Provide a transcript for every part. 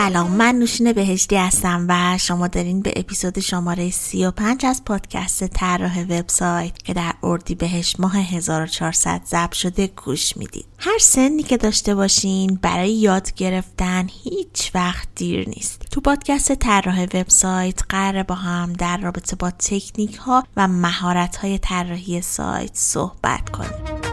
سلام من نوشین بهشتی هستم و شما دارین به اپیزود شماره 35 از پادکست طراح وبسایت که در اردی بهش ماه 1400 ضبط شده گوش می‌دید. هر سنی که داشته باشین برای یاد گرفتن هیچ وقت دیر نیست. تو پادکست طراح وبسایت قرار با هم در رابطه با تکنیک ها و مهارت های طراحی سایت صحبت کنیم.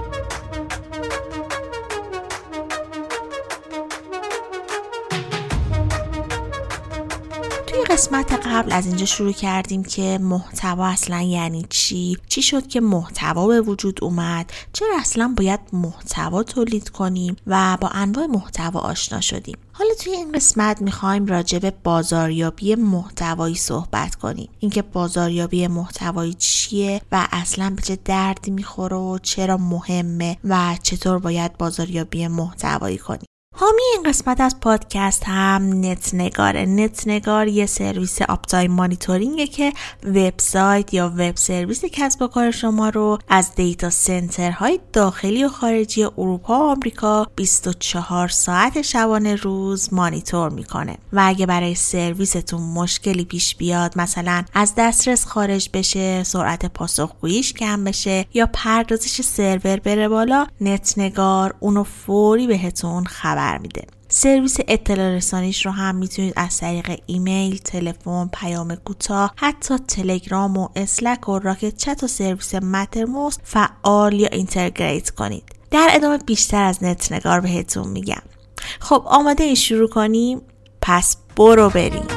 قسمت قبل از اینجا شروع کردیم که محتوا اصلا یعنی چی؟ چی شد که محتوا به وجود اومد؟ چرا اصلا باید محتوا تولید کنیم و با انواع محتوا آشنا شدیم؟ حالا توی این قسمت می‌خوایم راجع به بازاریابی محتوایی صحبت کنیم. اینکه بازاریابی محتوایی چیه و اصلا به چه دردی می‌خوره و چرا مهمه و چطور باید بازاریابی محتوایی کنیم. حامی این قسمت از پادکست هم نت نگاره نت نگار یه سرویس uptime monitoring ه که وبسایت یا وب سرویس کسب و کار شما رو از data center های داخلی و خارجی اروپا و آمریکا 24 ساعت شبانه روز مانیتور می‌کنه. و اگه برای سرویستون مشکلی پیش بیاد مثلا از دسترس خارج بشه سرعت پاسخگوییش کم بشه یا پردازش سرور بره بالا نت نگار اونو فوری بهتون خبر میده سرویس اطلاع رسانیش رو هم می‌تونید از طریق ایمیل، تلفن، پیام کوتاه، حتی تلگرام و Slack و Rocket.Chat و سرویس Mattermost فعال یا integrate کنید. در ادامه بیشتر از نت نگار بهتون میگم. خب آماده‌این شروع کنیم؟ پس برو بریم.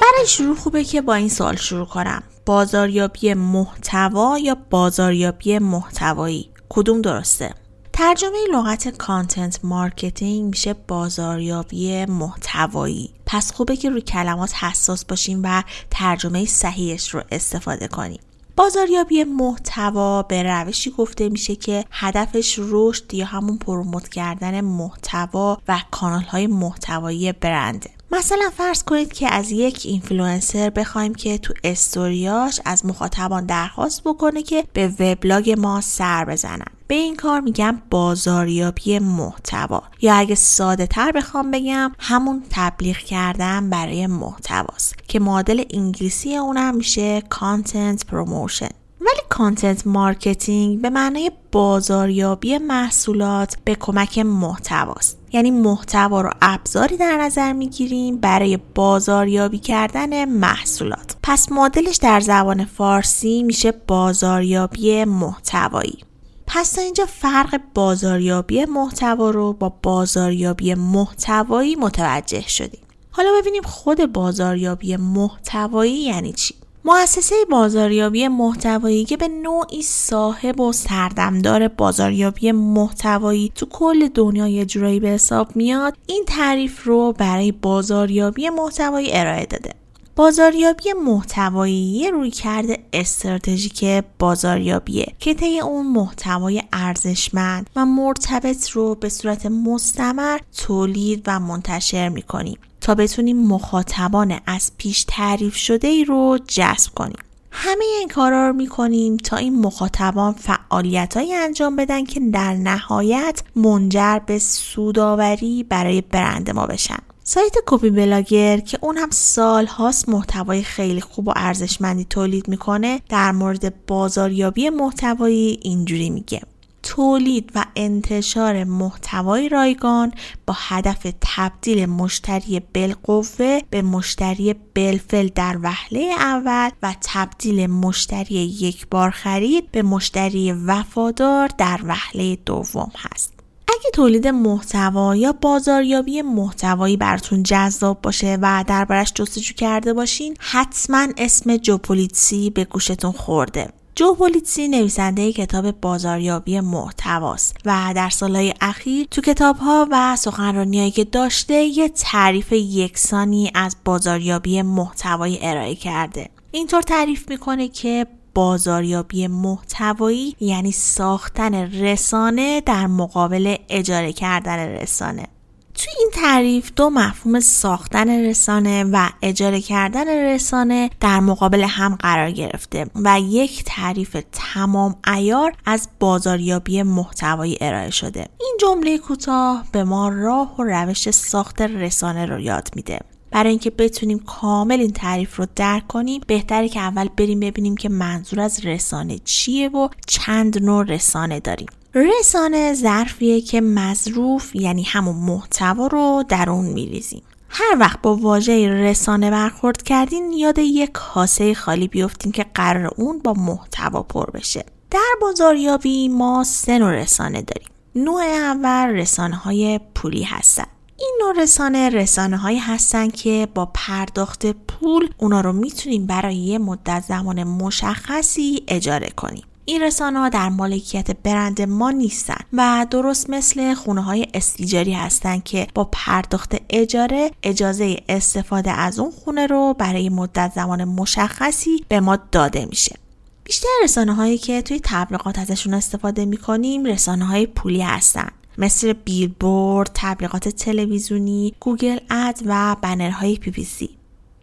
برای شروع خوبه که با این سوال شروع کنم. بازاریابی محتوا یا بازاریابی محتوایی؟ کدوم درسته؟ ترجمه لغت content marketing میشه بازاریابی محتوایی. پس خوبه که روی کلمات حساس باشیم و ترجمه صحیحش رو استفاده کنیم. بازاریابی محتوا به روشی گفته میشه که هدفش رشد یا همون promote کردن محتوا و کانال های محتوایی برنده. مثلا فرض کنید که از یک اینفلوئنسر بخوایم که تو استوریاش از مخاطبان درخواست بکنه که به وبلاگ ما سر بزنن. به این کار میگم بازاریابی محتوا. یا اگه ساده تر بخوام بگم همون تبلیغ کردن برای محتواست که معادل انگلیسی اونم میشه content promotion ولی content marketing به معنای بازاریابی محصولات به کمک محتواست. یعنی محتوا رو ابزاری در نظر می‌گیریم برای بازاریابی کردن محصولات. پس معادلش در زبان فارسی میشه بازاریابی محتوایی. پس تا اینجا فرق بازاریابی محتوا رو با بازاریابی محتوایی متوجه شدیم. حالا ببینیم خود بازاریابی محتوایی یعنی چی؟ مؤسسه بازاریابی محتوایی که به نوعی صاحب و سردمدار بازاریابی محتوایی تو کل دنیا یه جورایی به حساب میاد این تعریف رو برای بازاریابی محتوایی ارائه داده. بازاریابی محتوایی یه روی کرده استراتژیک بازاریابیه که طی اون محتوای ارزشمند و مرتبط رو به صورت مستمر تولید و منتشر می‌کنیم. تا بتونیم مخاطبان از پیش تعریف شده ای رو جذب کنیم. همه این کارا رو می‌کنیم تا این مخاطبان فعالیت انجام بدن که در نهایت منجر به سوداوری برای برند ما بشن. سایت کپی بلاگر که اون هم سال هاست محتوای خیلی خوب و ارزشمندی تولید می‌کنه در مورد بازاریابی محتوایی اینجوری میگه. تولید و انتشار محتوای رایگان با هدف تبدیل مشتری بالقوه به مشتری بلفل در وهله اول و تبدیل مشتری یک بار خرید به مشتری وفادار در وهله دوم هست. اگه تولید محتوا یا بازاریابی محتوایی براتون جذاب باشه و دربارش جستجو کرده باشین حتما اسم جوپولیتسی به گوشتون خورده جو پولیتسی نویسنده کتاب بازاریابی محتواست و در سالهای اخیر تو کتابها و سخنرانیهایی که داشته یه تعریف یکسانی از بازاریابی محتوایی ارائه کرده. اینطور تعریف می‌کنه که بازاریابی محتوایی یعنی ساختن رسانه در مقابل اجاره کردن رسانه. توی این تعریف دو مفهوم ساختن رسانه و اجاره کردن رسانه در مقابل هم قرار گرفته و یک تعریف تمام ایار از بازاریابی محتوایی ارائه شده. این جمله کوتاه به ما راه و روش ساخت رسانه رو یاد میده. برای اینکه بتونیم کامل این تعریف رو درک کنیم بهتره که اول بریم ببینیم که منظور از رسانه چیه و چند نوع رسانه داریم. رسانه ظرفیه که مظروف یعنی همون محتوا رو در اون میریزیم. هر وقت با واژه رسانه برخورد کردین یاد یک کاسه خالی بیفتین که قرار اون با محتوا پر بشه. در بازاریابی ما سه نوع رسانه داریم. نوع اول رسانه های پولی هستن. این نوع رسانه رسانه هایی هستن که با پرداخت پول اونا رو می‌تونیم برای یه مدت زمان مشخصی اجاره کنیم. این رسانه ها در مالکیت برند ما نیستن و درست مثل خونه های استیجاری هستن که با پرداخت اجاره اجازه استفاده از اون خونه رو برای مدت زمان مشخصی به ما داده میشه. بیشتر رسانه هایی که توی تبلیغات ازشون استفاده می‌کنیم رسانه های پولی هستن. مثل بیلبورد، تبلیغات تلویزیونی، Google Ad و بنرهای PPC.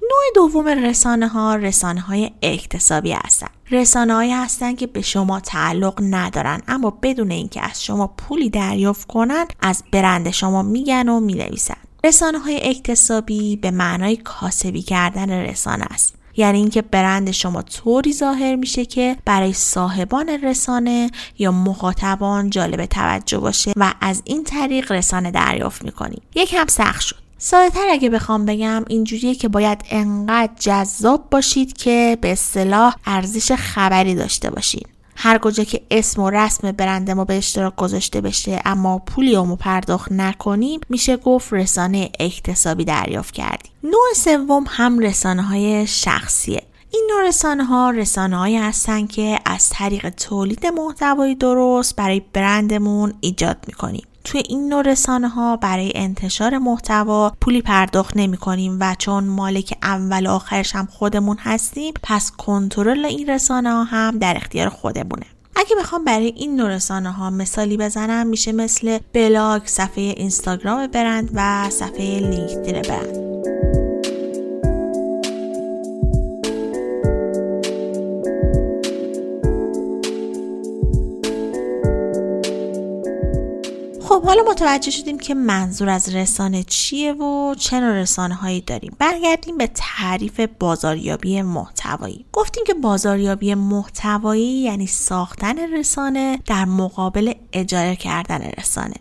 نوع دوم رسانه ها رسانه های اکتسابی هستند. رسانه هایی هستند که به شما تعلق ندارن اما بدون اینکه از شما پولی دریافت کنند از برند شما میگن و می‌نویسن. رسانه های اکتسابی به معنای کاسبی کردن رسانه است. یعنی اینکه برند شما طوری ظاهر میشه که برای صاحبان رسانه یا مخاطبان جالب توجه باشه و از این طریق رسانه دریافت می‌کنیم یکم سخت شد. ساده اگه بخوام بگم اینجوریه که باید انقدر جذاب باشید که به اصطلاح ارزش خبری داشته باشید هر کجا که اسم و رسم برند ما به اشتراک گذاشته بشه اما پولی رو پرداخت نکنیم میشه گفت رسانه اکتسابی دریافت کردیم. نوع سوم هم رسانه های شخصیه. این نوع رسانه ها رسانه هایی هستن که از طریق تولید محتوای درست برای برندمون ایجاد می‌کنیم. توی این نوع رسانه ها برای انتشار محتوا پولی پرداخت نمی کنیم و چون مالک اول آخرش هم خودمون هستیم پس کنترل این رسانه ها هم در اختیار خودمونه. اگه بخوام برای این نوع رسانه ها مثالی بزنم میشه مثل بلاگ، صفحه اینستاگرام برند و صفحه لینکدین برند. خب حالا متوجه شدیم که منظور از رسانه چیه و چه نوع رسانه هایی داریم. برگردیم به تعریف بازاریابی محتوایی. گفتیم که بازاریابی محتوایی یعنی ساختن رسانه در مقابل اجاره کردن رسانه.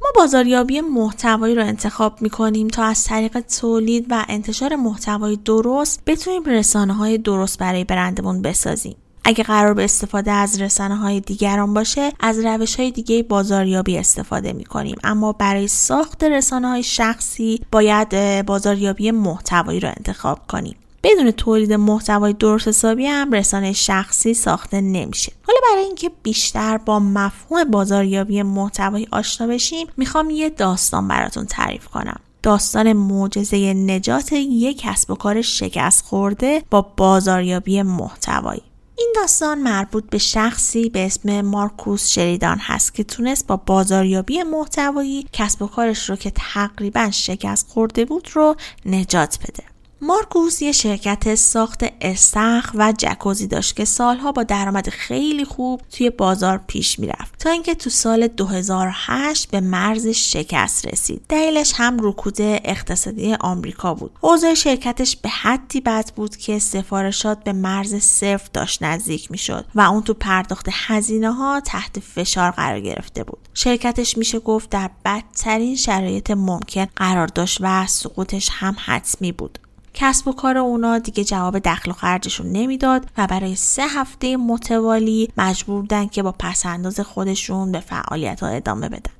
ما بازاریابی محتوایی رو انتخاب می کنیم تا از طریق تولید و انتشار محتوای درست بتونیم رسانه های درست برای برندمون بسازیم. اگه قرار به استفاده از رسانه های دیگران باشه از روش های دیگه بازاریابی استفاده می کنیم اما برای ساخت رسانه های شخصی باید بازاریابی محتوایی رو انتخاب کنیم. بدون تولید محتوای درست حسابی هم رسانه شخصی ساخته نمیشه. حالا برای اینکه بیشتر با مفهوم بازاریابی محتوایی آشنا بشیم می‌خوام یه داستان براتون تعریف کنم. داستان معجزه نجات یک کسب و کار شکست خورده با بازاریابی محتوایی. این داستان مربوط به شخصی به اسم مارکوس شریدان هست که تونست با بازاریابی محتوایی کسب و کارش رو که تقریبا شکست خورده بود رو نجات بده. مارکوس یه شرکت ساخت استخ و جکوزی داشت که سالها با درآمد خیلی خوب توی بازار پیش می‌رفت. تا اینکه تو سال 2008 به مرز شکست رسید. دلیلش هم رکود اقتصادی آمریکا بود. اوضاع شرکتش به حدی بد بود که سفارشات به مرز صفر داشت نزدیک می‌شد و اون تو پرداخت هزینه ها تحت فشار قرار گرفته بود. شرکتش میشه گفت در بدترین شرایط ممکن قرار داشت و سقوطش هم حتمی بود. کسب و کار اونا دیگه جواب دخل و خرجشون نمی‌داد و برای سه هفته متوالی مجبور بودن که با پسنداز خودشون به فعالیت ها ادامه بدن.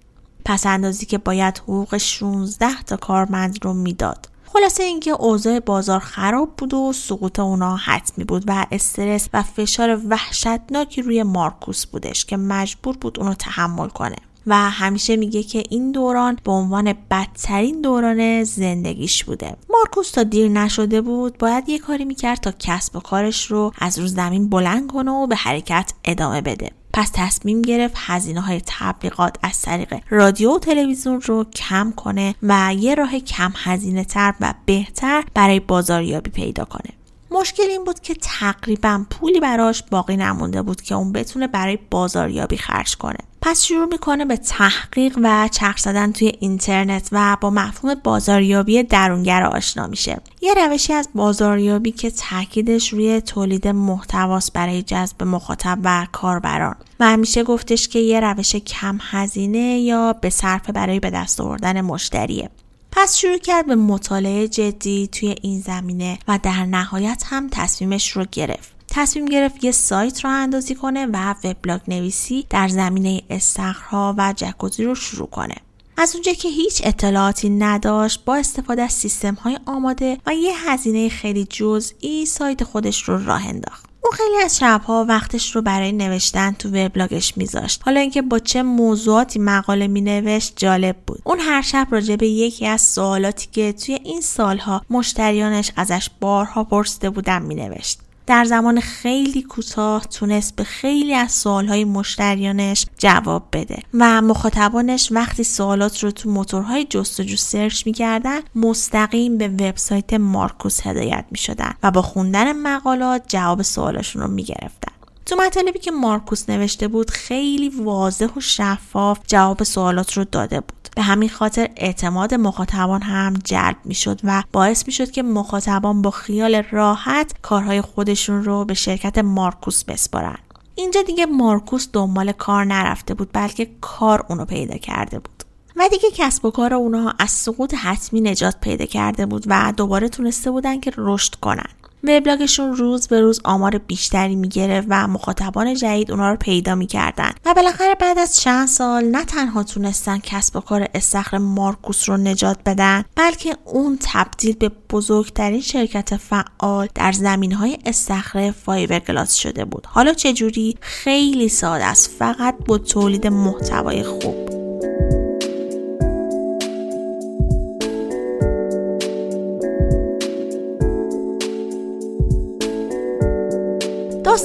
پسندازی که باید حقوق 16 تا کارمند رو می‌داد. خلاصه اینکه اوضاع بازار خراب بود و سقوط اونا حتمی بود و استرس و فشار وحشتناکی روی مارکوس بودش که مجبور بود اونو تحمل کنه. و همیشه میگه که این دوران به عنوان بدترین دوران زندگیش بوده. مارکوس تا دیر نشده بود باید یه کاری می‌کرد تا کسب و کارش رو از رو زمین بلند کنه و به حرکت ادامه بده. پس تصمیم گرفت هزینه های تبلیغات از طریق رادیو و تلویزیون رو کم کنه و یه راه کم هزینه تر و بهتر برای بازاریابی پیدا کنه. مشکل این بود که تقریبا پولی براش باقی نمونده بود که اون بتونه برای بازاریابی خرج کنه. پس شروع می‌کنه به تحقیق و چرخ زدن توی اینترنت و با مفهوم بازاریابی درونگر آشنا میشه. یه روشی از بازاریابی که تاکیدش روی تولید محتواست برای جذب مخاطب و کاربران. و همیشه گفتش که یه روش کم هزینه یا به صرف برای به دست آوردن مشتریه. پس شروع کرد به مطالعه جدی توی این زمینه و در نهایت هم تصمیمش رو گرفت. تصمیم گرفت یه سایت را اندازی کنه و وبلاگ نویسی در زمینه استخرها و جکوزی رو شروع کنه. از اونجا که هیچ اطلاعاتی نداشت با استفاده از سیستم های آماده و یه هزینه خیلی جزئی سایت خودش رو راه انداخت. اون خیلی از شبها وقتش رو برای نوشتن تو وبلاگش میذاشت. حالا اینکه با چه موضوعاتی مقاله مینوشت جالب بود. اون هر شب راجع به یکی از سوالاتی که توی این سالها مشتریانش ازش بارها پرسیده بودن مینوشت. در زمان خیلی کوتاه تونست به خیلی از سوالهای مشتریانش جواب بده. و مخاطبانش وقتی سوالات رو تو موتورهای جستجو سرچ می‌کردن مستقیم به وبسایت مارکوس هدایت می‌شدن و با خوندن مقالات جواب سوالاشون رو می‌گرفتن. تو مطالبی که مارکوس نوشته بود خیلی واضح و شفاف جواب سوالات رو داده بود. به همین خاطر اعتماد مخاطبان هم جلب می‌شد و باعث می‌شد که مخاطبان با خیال راحت کارهای خودشون رو به شرکت مارکوس بسپارن. اینجا دیگه مارکوس دنبال کار نرفته بود بلکه کار اونو پیدا کرده بود. و دیگه کسب و کار اونها از سقوط حتمی نجات پیدا کرده بود و دوباره تونسته بودن که رشد کنن. وبلاگشون روز به روز آمار بیشتری می‌گرفت و مخاطبان جدید اونا رو پیدا می‌کردن. و بالاخره بعد از چند سال نه تنها تونستن کسب و کار استخر مارکوس رو نجات بدن بلکه اون تبدیل به بزرگترین شرکت فعال در زمین های استخر فایبر گلاس شده بود. حالا چجوری؟ خیلی ساده است. فقط با تولید محتوای خوب.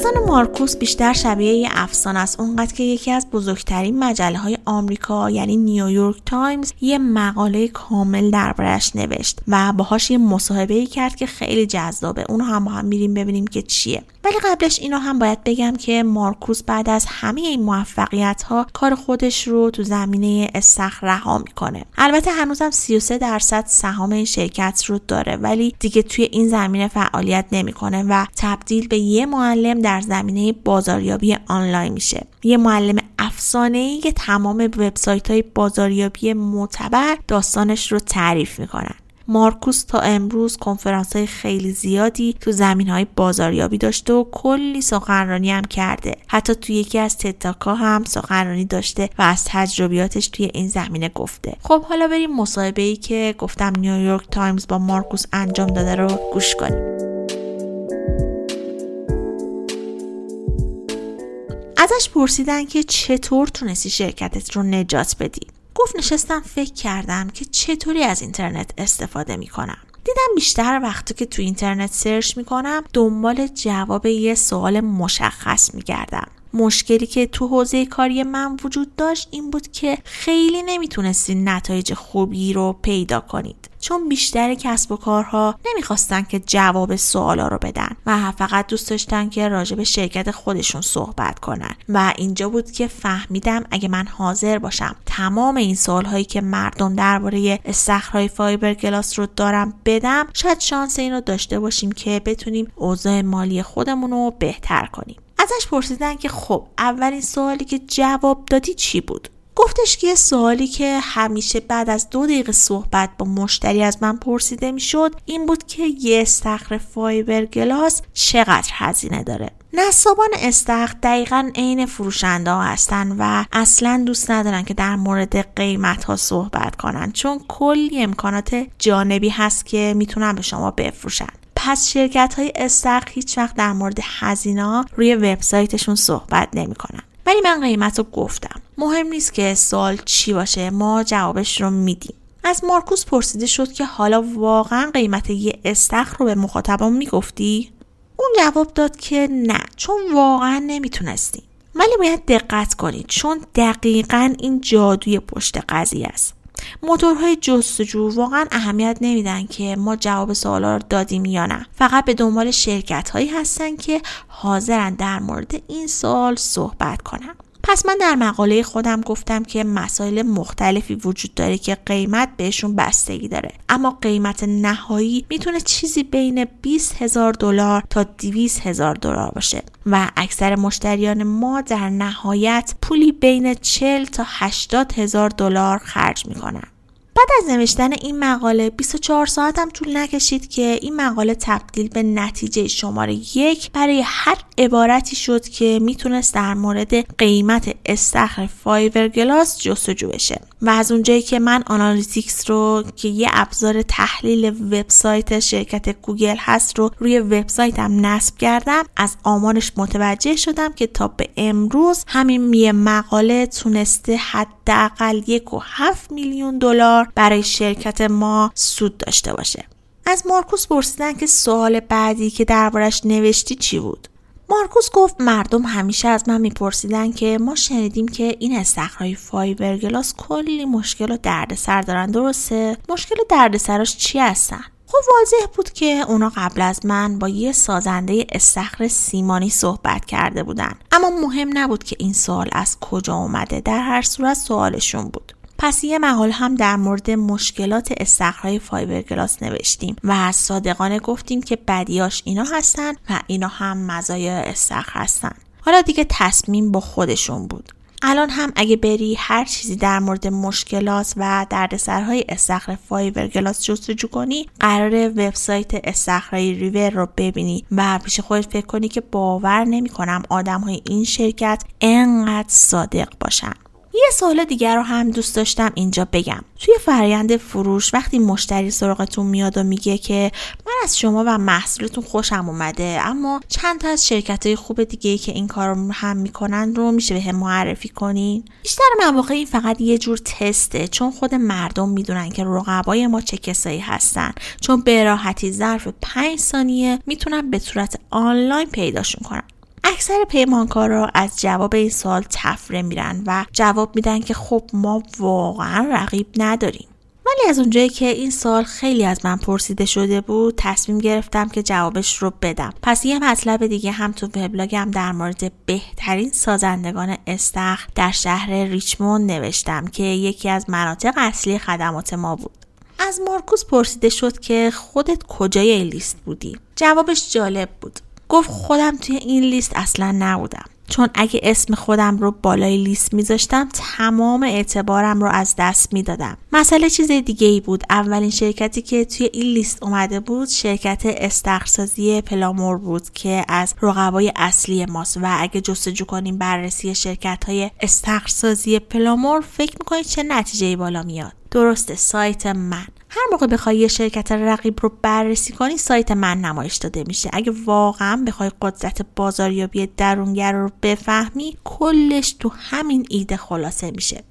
داستان مارکوس بیشتر شبیه یه افسانه است اونقدر که یکی بزرگترین مجله های آمریکا یعنی نیویورک تایمز یه مقاله کامل دربارش نوشت و باهاش یه مصاحبه ای کرد که خیلی جذابه. اونو هم با هم میریم ببینیم که چیه. ولی قبلش اینو هم باید بگم که مارکوس بعد از همه این موفقیت ها کار خودش رو تو زمینه استخر رها می‌کنه. البته هنوزم 33 درصد سهام این شرکت رو داره ولی دیگه توی این زمینه فعالیت نمی‌کنه و تبدیل به یه معلم در زمینه بازاریابی آنلاین میشه. یه معلم افسانه ای که تمام وبسایت های بازاریابی معتبر داستانش رو تعریف می‌کنن. مارکوس تا امروز کنفرانس های خیلی زیادی تو زمینه های بازاریابی داشته و کلی سخنرانی هم کرده. حتی تو یکی از TED Talk ها هم سخنرانی داشته و از تجربیاتش توی این زمینه گفته. خب حالا بریم مصاحبه ای که گفتم نیویورک تایمز با مارکوس انجام داده رو گوش کنیم. ازش پرسیدن که چطور تونستی شرکتت رو نجات بدی. گفت نشستم فکر کردم که چطوری از اینترنت استفاده می‌کنم. دیدم بیشتر وقتی که تو اینترنت search می‌کنم دنبال جواب یه سوال مشخص میگردم. مشکلی که تو حوزه کاری من وجود داشت این بود که خیلی نمی‌تونستین نتایج خوبی رو پیدا کنید. چون بیشتر کسب و کارها نمی‌خواستن که جواب سوالا رو بدن و فقط دوست داشتن که راجع به شرکت خودشون صحبت کنن. و اینجا بود که فهمیدم اگه من حاضر باشم تمام این سوالهایی که مردم درباره استخرهای فایبر گلاس رو دارم بدم شاید شانس این رو داشته باشیم که بتونیم اوضاع مالی خودمون رو بهتر کنیم. ازش پرسیدن که خب اولین سوالی که جواب دادی چی بود؟ گفتش که سوالی که همیشه بعد از دو دقیقه صحبت با مشتری از من پرسیده می‌شد این بود که یه استخر فایبر گلاس چقدر هزینه داره. نصابان استخر دقیقا عین فروشنده ها هستن و اصلا دوست ندارن که در مورد قیمت ها صحبت کنن چون کلی امکانات جانبی هست که می‌تونن به شما بفروشن. پس شرکت های استخر هیچ وقت در مورد هزینه روی وبسایتشون صحبت نمی‌کنن. ولی من قیمت رو گفتم. مهم نیست که سوال چی باشه ما جوابش رو میدیم. از مارکوس پرسیده شد که حالا واقعا قیمت یه استخر رو به مخاطبان می‌گفتی؟ اون جواب داد که نه چون واقعا نمی‌تونستی ولی باید دقت کنید چون دقیقا این جادوی پشت قضیه است. موتورهای جستجو واقعا اهمیت نمیدن که ما جواب سوالا رو دادیم یا نه. فقط به دنبال شرکت هایی هستن که حاضرن در مورد این سوال صحبت کنن. پس من در مقاله خودم گفتم که مسائل مختلفی وجود داره که قیمت بهشون بستگی داره. اما قیمت نهایی می‌تونه چیزی بین 20 هزار دلار تا 200 هزار دلار باشه. و اکثر مشتریان ما در نهایت پولی بین 40 تا 80 هزار دلار خرج می‌کنن. بعد از نوشتن این مقاله 24 ساعت هم طول نکشید که این مقاله تبدیل به نتیجه شماره یک برای هر عبارتی شد که می‌تونست در مورد قیمت استخر فایبر گلاس جستجو بشه. و از اونجایی که من Analytics رو که یه ابزار تحلیل وبسایت شرکت گوگل هست رو روی وبسایتم نصب کردم از آمارش متوجه شدم که تا به امروز همین یه مقاله تونسته حداقل یک و هفت میلیون دلار برای شرکت ما سود داشته باشه. از مارکوس پرسیدن که سوال بعدی که دربارش نوشتی چی بود؟ مارکوس گفت مردم همیشه از من میپرسیدن که ما شنیدیم که این استخرهای فایبر گلاس کلی مشکل و دردسر دارن. درسته؟ مشکل و دردسراش چی هستن؟ خب واضح بود که اونا قبل از من با یه سازنده استخر سیمانی صحبت کرده بودن. اما مهم نبود که این سوال از کجا اومده در هر صورت سوالشون بود. پس یه مقاله هم در مورد مشکلات استخرهای فایبر گلاس نوشتیم و از صادقانه گفتیم که بدیاش اینا هستن و اینا هم مزایای استخر هستن. حالا دیگه تصمیم با خودشون بود. الان هم اگه بری هر چیزی در مورد مشکلات و دردسرهای استخر فایبر گلاس جستجو کنی قراره وبسایت استخرهای ریور رو ببینی و پیش خودت فکر کنی که باور نمی کنم آدم های این شرکت انقدر صادق باشن. یه سوال دیگر رو هم دوست داشتم اینجا بگم. توی فرایند فروش وقتی مشتری سراغتون میاد و میگه که من از شما و محصولتون خوشم اومده اما چند تا از شرکت های خوب دیگه که این کار رو هم می‌کنن رو میشه به معرفی کنین؟ بیشتر مواقع این فقط یه جور تسته چون خود مردم می‌دونن که رقبای ما چه کسایی هستن. چون به راحتی ظرف 5 ثانیه می‌تونن به صورت آنلاین پیداشون کنن اکثر پیمانکارا از جواب این سوال تفره میرن و جواب میدن که خب ما واقعا رقیب نداریم. ولی از اونجایی که این سال خیلی از من پرسیده شده بود تصمیم گرفتم که جوابش رو بدم. پس یه مطلب دیگه هم تو وبلاگم در مورد بهترین سازندگان استخ در شهر ریچموند نوشتم که یکی از مناطق اصلی خدمات ما بود. از مارکوس پرسیده شد که خودت کجای لیست بودی؟ جوابش جالب بود. گفت خودم توی این لیست اصلا نبودم. چون اگه اسم خودم رو بالای لیست میذاشتم تمام اعتبارم رو از دست می‌دادم. مسئله چیز دیگه ای بود. اولین شرکتی که توی این لیست اومده بود شرکت استخرسازی پلامور بود که از رقبای اصلی ماست. و اگه جستجو کنیم بررسی شرکت های استخرسازی پلامور فکر می‌کنید چه نتیجه بالا میاد. درسته سایت من. هر موقع بخوای یه شرکت رقیب رو بررسی کنی سایت من نمایش داده میشه. اگه واقعا بخوای قدرت بازاریابی درونگر رو بفهمی کلش تو همین ایده خلاصه میشه.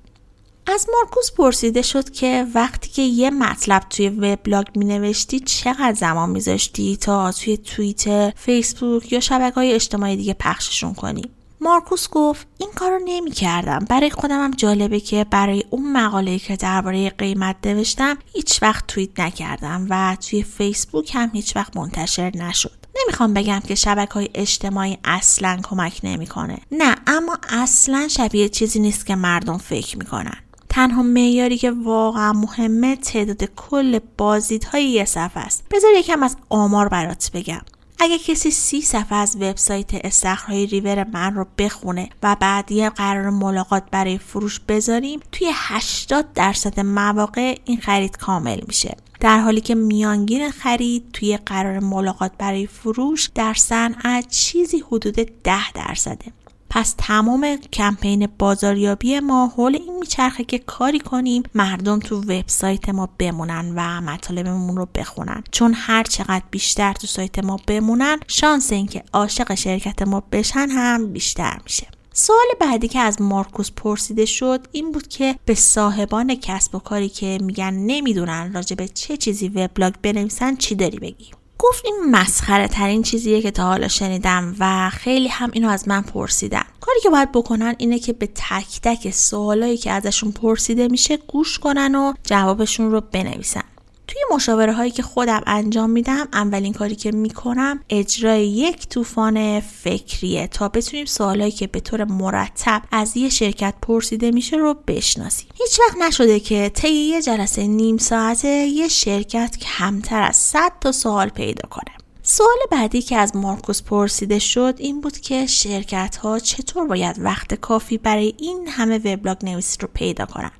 از مارکوس پرسیده شد که وقتی که یه مطلب توی وبلاگ می نوشتی چقدر زمان میذاشتی تا توی توییتر، فیسبوک یا شبکه های اجتماعی دیگه پخششون کنی؟ مارکوس گفت این کار رو نمی کردم برای خودم هم جالبه که برای اون مقاله که درباره قیمت نوشتم هیچ وقت توییت نکردم و توی فیسبوک هم هیچ وقت منتشر نشد. نمی‌خوام بگم که شبکه های اجتماعی اصلا کمک نمی‌کنه. نه اما اصلا شبیه چیزی نیست که مردم فکر می‌کنن. تنها معیاری که واقعا مهمه تعداد کل بازدیدهای یه صفحه است. بذار یکم از آمار برات بگم. اگه کسی سی صفحه از وبسایت استخرهای ریور من رو بخونه و بعد یه قرار ملاقات برای فروش بذاریم توی 80 درصد مواقع این خرید کامل میشه. در حالی که میانگین خرید توی قرار ملاقات برای فروش در صنعت چیزی حدود 10 درصده. پس تمام کمپین بازاریابی ما حول این میچرخه که کاری کنیم مردم تو وبسایت ما بمونن و مطالبمون رو بخونن. چون هر چقدر بیشتر تو سایت ما بمونن شانس اینکه عاشق شرکت ما بشن هم بیشتر میشه. سوال بعدی که از مارکوس پرسیده شد این بود که به صاحبان کسب و کاری که میگن نمی‌دونن راجع به چه چیزی وبلاگ بنویسن چی داری بگی؟ گفت این مسخره ترین چیزیه که تا حالا شنیدم و خیلی هم اینو از من پرسیدن. کاری که باید بکنن اینه که به تک تک سوالایی که ازشون پرسیده میشه گوش کنن و جوابشون رو بنویسن. توی مشاوره هایی که خودم انجام میدم اولین کاری که می‌کنم اجرای یک طوفان فکریه تا بتونیم سوالایی که به طور مرتب از یه شرکت پرسیده میشه رو بشناسیم. هیچ وقت نشده که طی یه جلسه نیم ساعته یه شرکت کمتر از 100 تا سوال پیدا کنه. سوال بعدی که از مارکوس پرسیده شد این بود که شرکت ها چطور باید وقت کافی برای این همه وبلاگ نویسی رو پیدا کنن.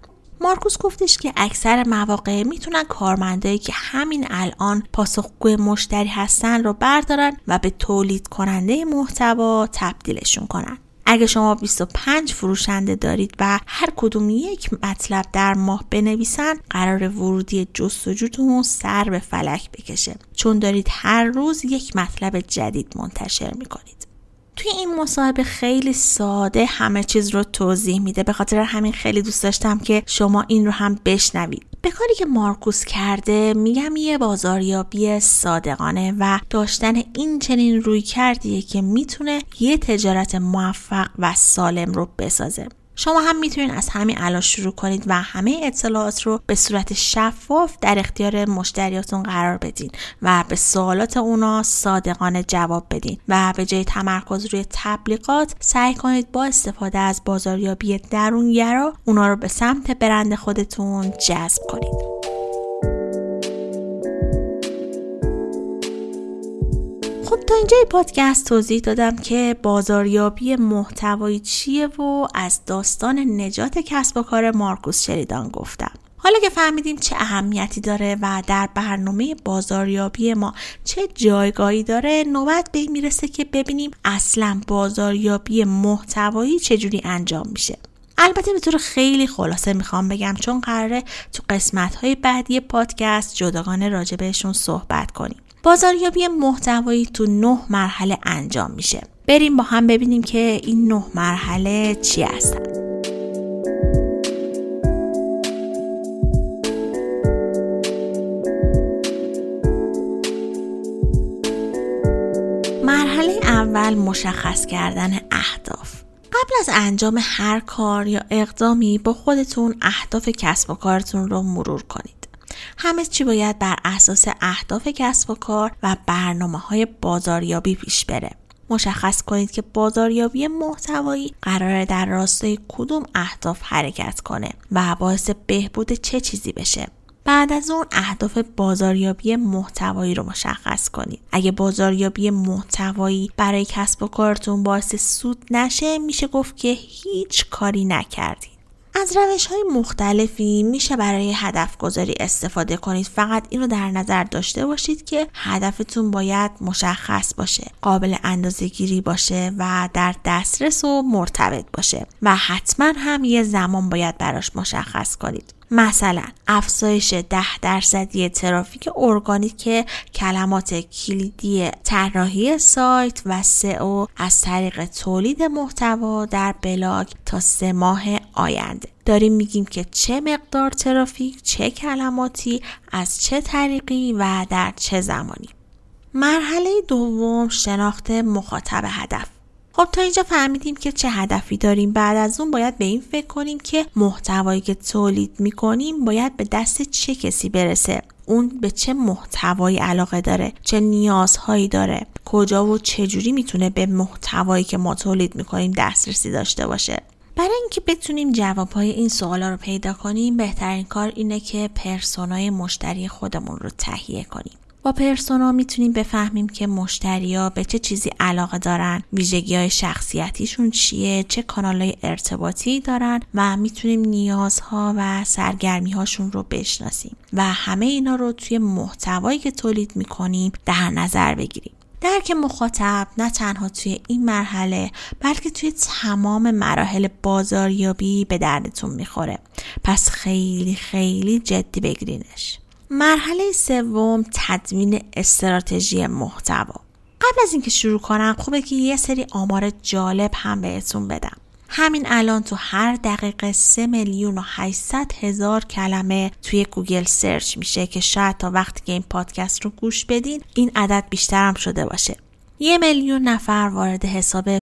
مارکوس گفتش که اکثر مواقع می‌تونن کارمندایی که همین الان پاسخگوی مشتری هستن رو بردارن و به تولید کننده محتوا تبدیلشون کنن. اگه شما 25 فروشنده دارید و هر کدوم یک مطلب در ماه بنویسن قرار ورودی جستجوتون سر به فلک بکشه. چون دارید هر روز یک مطلب جدید منتشر می‌کنید. توی این مصاحبه خیلی ساده همه چیز رو توضیح میده. به خاطر همین خیلی دوست داشتم که شما این رو هم بشنوید. به کاری که مارکوس کرده میگم یه بازاریابی صادقانه و داشتن این چنین روی کردیه که می‌تونه یه تجارت موفق و سالم رو بسازه. شما هم می‌تونید از همین الان شروع کنید و همه اطلاعات رو به صورت شفاف در اختیار مشتریاتون قرار بدین و به سوالات اونا صادقانه جواب بدین و به جای تمرکز روی تبلیغات سعی کنید با استفاده از بازاریابی درونگرا اونا رو به سمت برند خودتون جذب کنید. خب تا اینجای پادکست توضیح دادم که بازاریابی محتوایی چیه و از داستان نجات کسب و کار مارکوس شریدان گفتم. حالا که فهمیدیم چه اهمیتی داره و در برنامه بازاریابی ما چه جایگاهی داره نوبت به می‌رسه که ببینیم اصلا بازاریابی محتوایی چجوری انجام میشه. البته به طور خیلی خلاصه می‌خوام بگم چون قراره تو قسمت های بعدی پادکست جداگانه راجع بهشون صحبت کنیم. بازاریابی محتوایی تو نه مرحله انجام میشه. بریم با هم ببینیم که این نه مرحله چی هستن مرحله اول مشخص کردن اهداف. قبل از انجام هر کار یا اقدامی با خودتون اهداف کسب و کارتون رو مرور کنید. همه چی باید بر اساس اهداف کسب و کار و برنامه های بازاریابی پیش بره. مشخص کنید که بازاریابی محتوایی قرار در راستای کدوم اهداف حرکت کنه و باعث بهبود چه چیزی بشه. بعد از اون اهداف بازاریابی محتوایی رو مشخص کنید. اگه بازاریابی محتوایی برای کسب و کارتون باعث سود نشه میشه گفت که هیچ کاری نکردید. از روش های مختلفی میشه برای هدف گذاری استفاده کنید. فقط اینو در نظر داشته باشید که هدفتون باید مشخص باشه قابل اندازه گیری باشه و در دسترس و مرتبط باشه و حتما هم یه زمان باید براش مشخص کنید. مثلا افزایش ده درصدی ترافیک ارگانیک کلمات کلیدی طراحی سایت و سئو از طریق تولید محتوا در بلاگ تا سه ماه آینده. داریم میگیم که چه مقدار ترافیک چه کلماتی از چه طریقی و در چه زمانی. مرحله دوم شناخت مخاطب هدف. خب تا اینجا فهمیدیم که چه هدفی داریم. بعد از اون باید به این فکر کنیم که محتوایی که تولید می‌کنیم باید به دست چه کسی برسه؟ اون به چه محتوایی علاقه داره؟ چه نیازهایی داره؟ کجا و چجوری می‌تونه به محتوایی که ما تولید می‌کنیم دسترسی داشته باشه؟ برای اینکه بتونیم جوابهای این سوالا رو پیدا کنیم بهترین کار اینه که پرسونای مشتری خودمون رو تهیه کنیم. با پرسونا می‌تونیم بفهمیم که مشتریا به چه چیزی علاقه دارن ویژگی های شخصیتیشون چیه چه کانال های ارتباطی دارن و می‌تونیم نیازها و سرگرمی هاشون رو بشناسیم و همه اینا رو توی محتوایی که تولید می‌کنیم در نظر بگیریم. درک مخاطب نه تنها توی این مرحله بلکه توی تمام مراحل بازاریابی به دردتون می‌خوره. پس خیلی خیلی جدی بگیرینش. مرحله سوم تدوین استراتژی محتوا. قبل از اینکه شروع کنم خوبه که یه سری آمار جالب هم بهتون بدم. همین الان تو هر دقیقه 3 میلیون و 800 هزار کلمه توی گوگل search میشه که شاید تا وقتی که این پادکست رو گوش بدین این عدد بیشتر هم شده باشه. یه میلیون نفر وارد حساب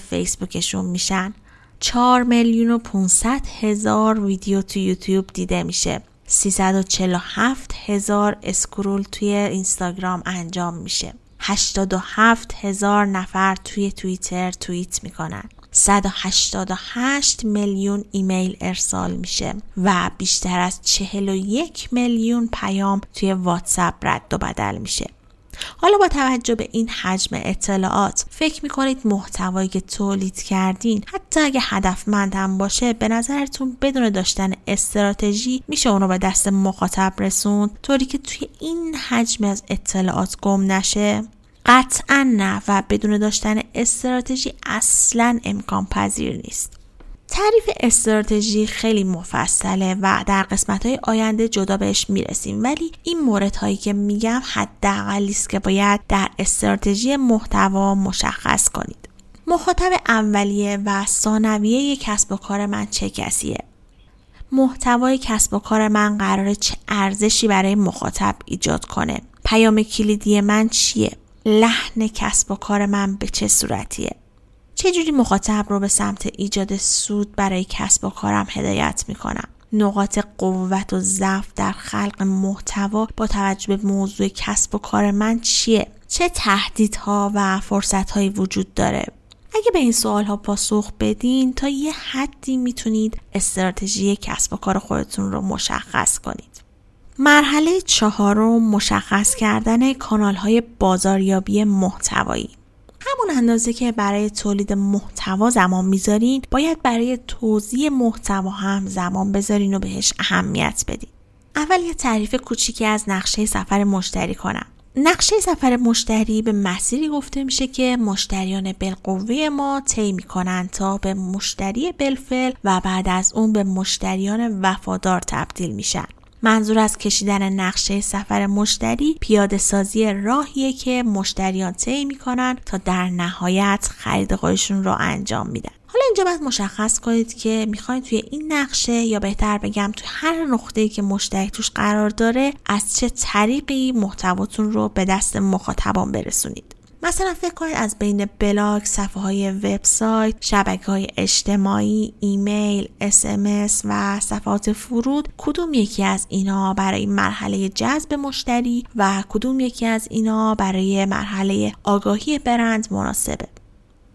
فیسبوکشون میشن. 4 میلیون و 500 هزار ویدیو تو یوتیوب دیده میشه. 347 هزار اسکرول توی اینستاگرام انجام میشه. 87 هزار نفر توی توییتر توییت می‌کنن. 188 میلیون ایمیل ارسال میشه و بیشتر از 41 میلیون پیام توی واتساپ رد و بدل میشه. حالا با توجه به این حجم اطلاعات فکر می‌کنید محتوایی که تولید کردین حتی اگه هدفمند هم باشه به نظرتون بدون داشتن استراتژی میشه اونو به دست مخاطب رسوند؟ طوری که توی این حجم از اطلاعات گم نشه؟ قطعا نه و بدون داشتن استراتژی اصلا امکان پذیر نیست. تعریف استراتژی خیلی مفصله و در قسمت های آینده جدا بهش می‌رسیم. ولی این مورد که میگم حداقلی است که باید در استراتژی محتوا مشخص کنید. مخاطب اولیه و ثانویه کسب و کار من چه کسیه؟ محتوای کسب و کار من قراره چه ارزشی برای مخاطب ایجاد کنه؟ پیام کلیدی من چیه؟ لحن کسب و کار من به چه صورتیه؟ چجوری مخاطب رو به سمت ایجاد سود برای کسب و کارم هدایت می‌کنم؟ نقاط قوت و ضعف در خلق محتوا با توجه به موضوع کسب و کار من چیه؟ چه تهدیدها و فرصتهایی وجود داره؟ اگه به این سوال ها پاسخ بدین تا یه حدی می‌تونید استراتژی کسب و کار خودتون رو مشخص کنید. مرحله چهارم مشخص کردن کانال های بازاریابی محتوایی. همون اندازه که برای تولید محتوا زمان می‌ذارین باید برای توضیح محتوا هم زمان بذارین و بهش اهمیت بدین. اول یه تعریف کوچیکی از نقشه سفر مشتری کنم. نقشه سفر مشتری به مسیری گفته میشه که مشتریان بالقوه ما طی می‌کنن تا به مشتری بلفل و بعد از اون به مشتریان وفادار تبدیل میشن. منظور از کشیدن نقشه سفر مشتری پیاده سازی راهیه که مشتریان طی می‌کنن تا در نهایت خرید خودشون رو انجام میدن. حالا اینجا باید مشخص کنید که می‌خواید توی این نقشه یا بهتر بگم توی هر نقطه‌ای که مشتری توش قرار داره از چه طریقی محتواتون رو به دست مخاطبان برسونید. مثلا فکر کنید از بین بلاگ، صفحه های وبسایت، شبکه های اجتماعی، ایمیل، اسمس و صفحات فرود کدوم یکی از اینا برای مرحله جذب مشتری و کدوم یکی از اینا برای مرحله آگاهی برند مناسبه.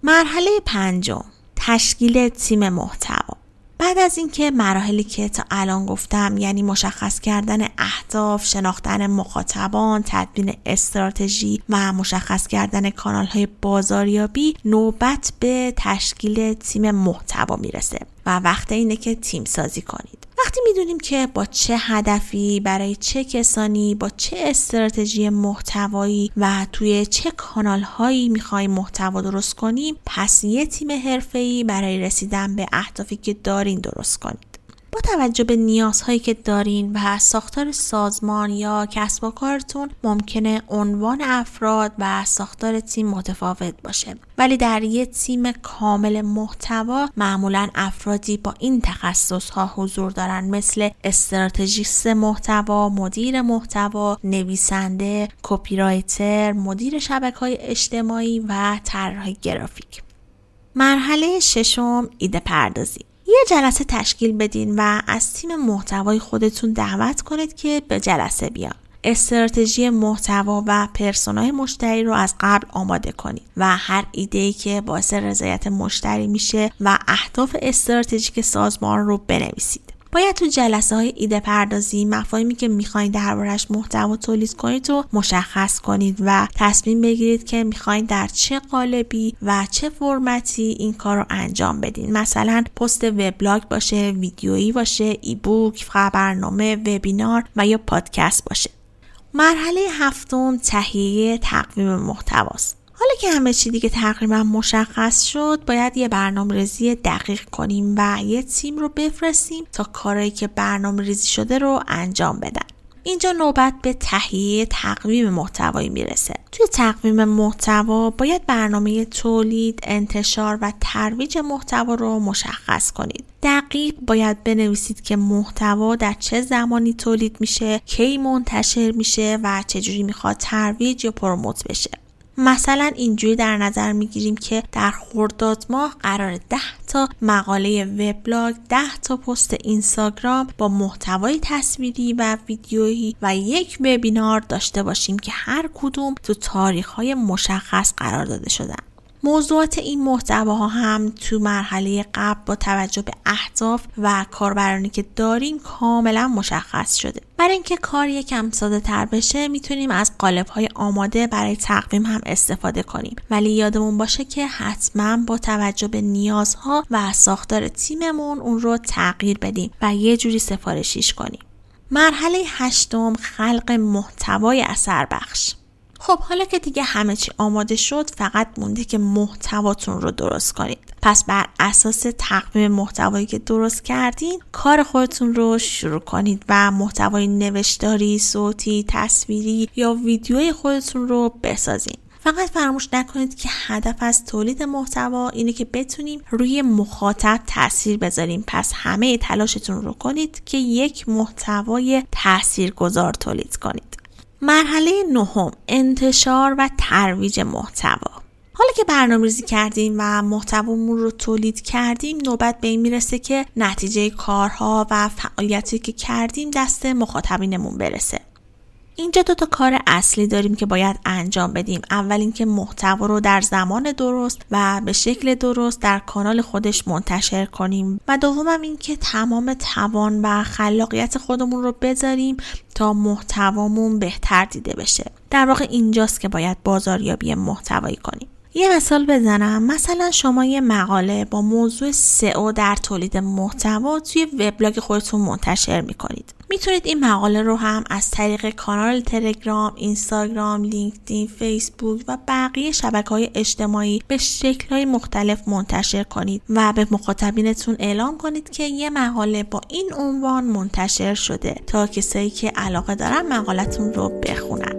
مرحله پنجم تشکیل تیم محتوا بعد از اینکه مراحلی که تا الان گفتم یعنی مشخص کردن اهداف، شناختن مخاطبان، تدوین استراتژی و مشخص کردن کانال های بازاریابی نوبت به تشکیل تیم محتوا می‌رسه و وقت اینه که تیم سازی کنید. وقتی می‌دونیم که با چه هدفی برای چه کسانی با چه استراتژی محتوایی و توی چه کانال هایی می‌خوایم محتوا درست کنیم پس یه تیم حرفه‌ای برای رسیدن به اهدافی که دارین درست کنید توجه به نیازهایی که دارین و ساختار سازمان یا کسب و کارتون ممکنه عنوان افراد و ساختار تیم متفاوت باشه. ولی در یه تیم کامل محتوا معمولا افرادی با این تخصص ها حضور دارن. مثل استراتژیست محتوا، مدیر محتوا، نویسنده، کپی رایتر، مدیر شبکه های اجتماعی و طراح گرافیک. مرحله ششم ایده پردازی. یه جلسه تشکیل بدین و از تیم محتوای خودتون دعوت کنید که به جلسه بیان. استراتژی محتوا و پرسونای مشتری رو از قبل آماده کنید و هر ایده که باعث رضایت مشتری میشه و اهداف استراتژیک سازمان رو بنویسید. باید تو جلسه های ایده پردازی مفاهیمی که می‌خواین دربارش محتوا تولید کنید و مشخص کنید و تصمیم بگیرید که می‌خواین در چه قالبی و چه فرمتی این کار رو انجام بدین. مثلا پست وبلاگ باشه ویدیویی باشه ای بوک خبرنامه وبینار و یا پادکست باشه. مرحله هفتم تهیه تقویم محتواست. حالا که همه چی دیگه تقریبا مشخص شد باید یه برنامه ریزی دقیق کنیم و یه تیم رو بفرستیم تا کارایی که برنامه ریزی شده رو انجام بدن. اینجا نوبت به تهیه تقویم محتوایی می‌رسه. توی تقویم محتوا باید برنامه تولید انتشار و ترویج محتوا رو مشخص کنید. دقیق باید بنویسید که محتوا در چه زمانی تولید میشه کی منتشر میشه و چجوری می‌خواد ترویج یا پروموت بشه. مثلا اینجوری در نظر می‌گیریم که در خرداد ماه قرار 10 تا مقاله وبلاگ 10 تا پست اینستاگرام با محتوای تصویری و ویدیویی و یک وبینار داشته باشیم که هر کدوم تو تاریخ های مشخص قرار داده شدن. موضوعات این محتواها هم تو مرحله قبل با توجه به اهداف و کاربرانی که داریم کاملا مشخص شده. برای اینکه کار یکم ساده تر بشه می‌تونیم از قالب های آماده برای تقویم هم استفاده کنیم. ولی یادمون باشه که حتما با توجه به نیازها و ساختار تیممون اون رو تغییر بدیم و یه جوری سفارشیش کنیم. مرحله هشتم خلق محتوای اثر بخش خب حالا که دیگه همه چی آماده شد فقط مونده که محتواتون رو درست کنید. پس بر اساس تقویم محتوایی که درست کردین کار خودتون رو شروع کنید و محتوای نوشتاری صوتی تصویری یا ویدیوی خودتون رو بسازین. فقط فراموش نکنید که هدف از تولید محتوا اینه که بتونیم روی مخاطب تاثیر بذاریم. پس همه تلاشتون رو کنید که یک محتوای تاثیرگذار تولید کنید. مرحله نهم انتشار و ترویج محتوا. حالا که برنامه ریزی کردیم و محتوامون رو تولید کردیم نوبت به این می‌رسه که نتیجه کارها و فعالیتی که کردیم دست مخاطبینمون برسه. اینجا دو تا کار اصلی داریم که باید انجام بدیم. اول اینکه محتوا رو در زمان درست و به شکل درست در کانال خودش منتشر کنیم. و دومم اینکه تمام توان و خلاقیت خودمون رو بذاریم تا محتوامون بهتر دیده بشه. در واقع اینجاست که باید بازاریابی محتوایی کنیم. یه مثال بزنم مثلا شما یه مقاله با موضوع سئو در تولید محتوا توی وبلاگ خودتون منتشر می‌کنید می‌تونید این مقاله رو هم از طریق کانال تلگرام، اینستاگرام، لینکدین، فیسبوک و بقیه شبکه های اجتماعی به شکل های مختلف منتشر کنید و به مخاطبینتون اعلام کنید که یه مقاله با این عنوان منتشر شده تا کسایی که علاقه دارن مقالتون رو بخونن.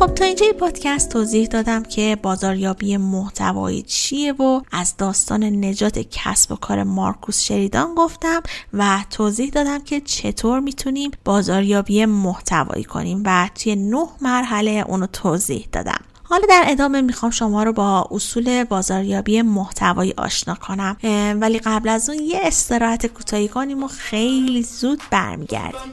خب تا اینجا پادکست توضیح دادم که بازاریابی محتوایی چیه و از داستان نجات کسب و کار مارکوس شریدان گفتم و توضیح دادم که چطور می‌تونیم بازاریابی محتوایی کنیم و توی نه مرحله اونو توضیح دادم. حالا در ادامه می‌خوام شما رو با اصول بازاریابی محتوایی آشنا کنم ولی قبل از اون یه استراحت کوتاهی کنیم و خیلی زود برمیگردیم.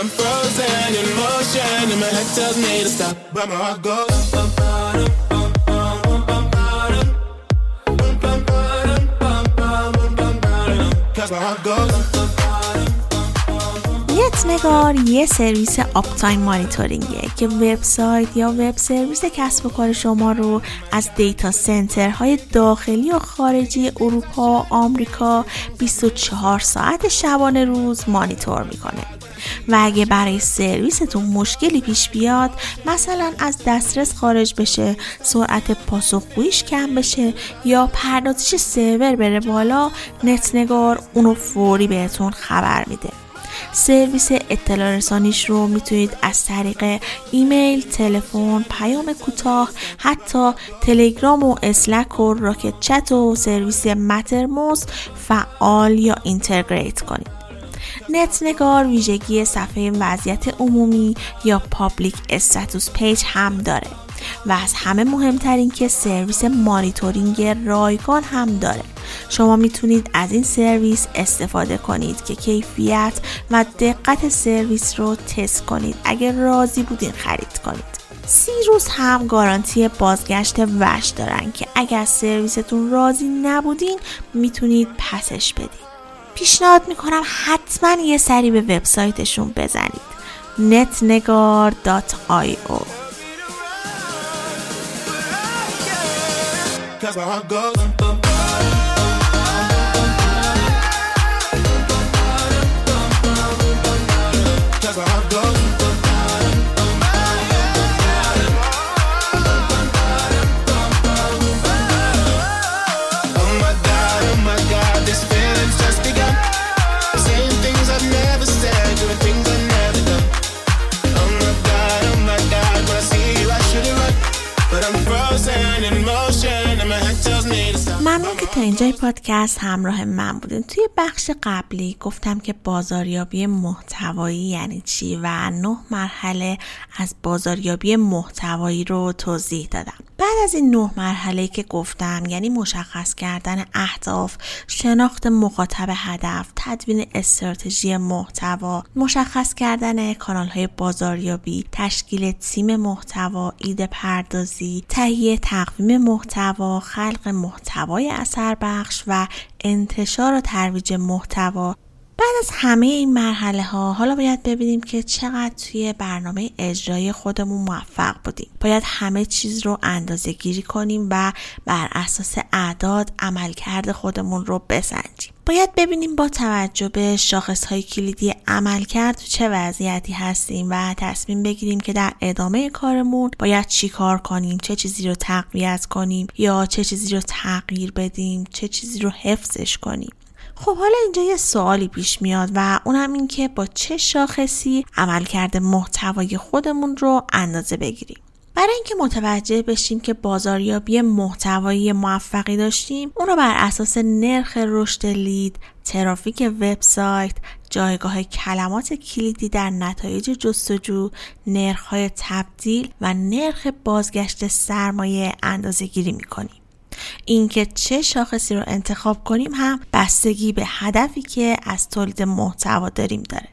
I'm frozen in motion. And my head tells me to stop. But my heart goes. Cause my heart goes. نگار یه سرویس uptime monitoring ه که وبسایت یا web service کسب و کار شما رو از data center های داخلی و خارجی اروپا و آمریکا 24 ساعت شبانه روز مانیتور می‌کنه. و اگه برای سرویستون مشکلی پیش بیاد مثلا از دسترس خارج بشه سرعت پاسخگوییش کم بشه یا پردازش سرور بره بالا نتنگار اونو فوری بهتون خبر میده سرویس اطلاع رسانیش رو می‌تونید از طریق ایمیل، تلفن، پیام کوتاه، حتی تلگرام و Slack و Rocket.Chat و سرویس Mattermost فعال یا integrate کنید. نت ویژگی صفحه وضعیت عمومی یا public status page هم داره و از همه مهمتر این که سرویس مانیتورینگ رایگان هم داره. شما می‌تونید از این سرویس استفاده کنید که کیفیت و دقت سرویس رو تست کنید. اگر راضی بودین خرید کنید. سی روز هم گارانتی بازگشت وش دارن که اگر سرویستون راضی نبودین می‌تونید پسش بدید پیشنهاد می‌کنم حتما یه سری به وبسایتشون بزنید. netnegar.io Cause اینجای پادکست همراه من بودین. توی بخش قبلی گفتم که بازاریابی محتوایی یعنی چی و نه مرحله از بازاریابی محتوایی رو توضیح دادم. بعد از این نه مرحله که گفتم یعنی مشخص کردن اهداف شناخت مخاطب هدف تدوین استراتژی محتوا مشخص کردن کانال های بازاریابی تشکیل تیم محتوا ایده پردازی تهیه تقویم محتوا خلق محتوای اثر بخش و انتشار و ترویج محتوا. بعد از همه این مرحله ها حالا باید ببینیم که چقدر توی برنامه اجرایی خودمون موفق بودیم. باید همه چیز رو اندازه گیری کنیم و بر اساس اعداد عملکرد خودمون رو بسنجیم. باید ببینیم با توجه به شاخص های کلیدی عملکرد تو چه وضعیتی هستیم و تصمیم بگیریم که در ادامه کارمون باید چی کار کنیم چه چیزی رو تقویت کنیم یا چه چیزی رو تغییر بدیم چه چیزی رو حفظش کنیم. خب حالا اینجا یه سوالی پیش میاد و اونم این که با چه شاخصی عملکرد محتوای خودمون رو اندازه بگیریم. برای اینکه متوجه بشیم که بازاریابی محتوایی موفقی داشتیم اون رو بر اساس نرخ رشد لید ترافیک وبسایت جایگاه کلمات کلیدی در نتایج جستجو نرخ‌های تبدیل و نرخ بازگشت سرمایه اندازه گیری می‌کنیم. اینکه چه شاخصی رو انتخاب کنیم هم بستگی به هدفی که از تولید محتوا داریم داره.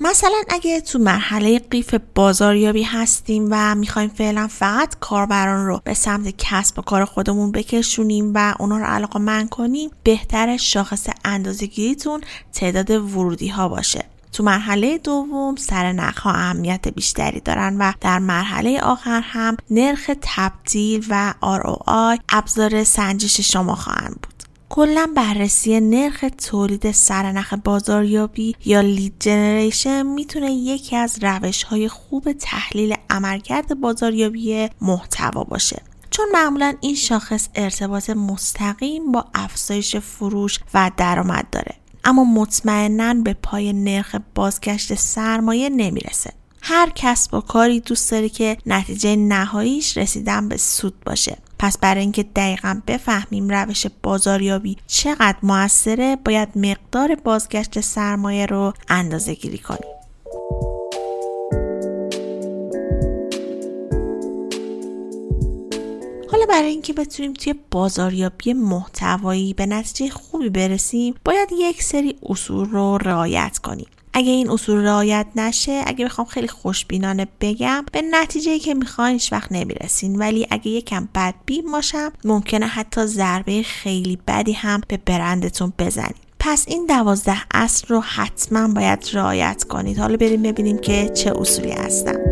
مثلا اگه تو مرحله قیف بازاریابی هستیم و می‌خوایم فعلا فقط کاربران رو به سمت کسب و کار خودمون بکشونیم و اونا رو علاقه من کنیم بهتر شاخص اندازه گیریتون تعداد ورودی ها باشه. تو مرحله دوم سر نخ ها اهمیت بیشتری دارن و در مرحله آخر هم نرخ تبدیل و ROI ابزار سنجش شما خواهند بود. کلا بررسی نرخ تولید سرنخ بازاریابی یا لید جنریشن می‌تونه یکی از روش های خوب تحلیل عملکرد بازاریابی محتوا باشه. چون معمولا این شاخص ارتباط مستقیم با افزایش فروش و درآمد داره. اما مطمئنا به پای نرخ بازگشت سرمایه نمی‌رسه. هر کسب و کاری دوست داره که نتیجه نهاییش رسیدن به سود باشه. پس برای اینکه دقیقا بفهمیم روش بازاریابی چقدر موثره باید مقدار بازگشت سرمایه رو اندازه گیری کنیم. حالا برای اینکه بتونیم توی بازاریابی محتوایی به نتیجه خوبی برسیم باید یک سری اصول رو رعایت کنیم. اگه این اصول رعایت نشه اگه بخوام خیلی خوشبینانه بگم به نتیجه که می‌خواین هیچ وقت نمی‌رسین. ولی اگه یکم بدبین باشم ممکنه حتی ضربه خیلی بدی هم به برندتون بزنید پس این دوازده اصل رو حتما باید رعایت کنید. حالا بریم ببینیم که چه اصولی هستن.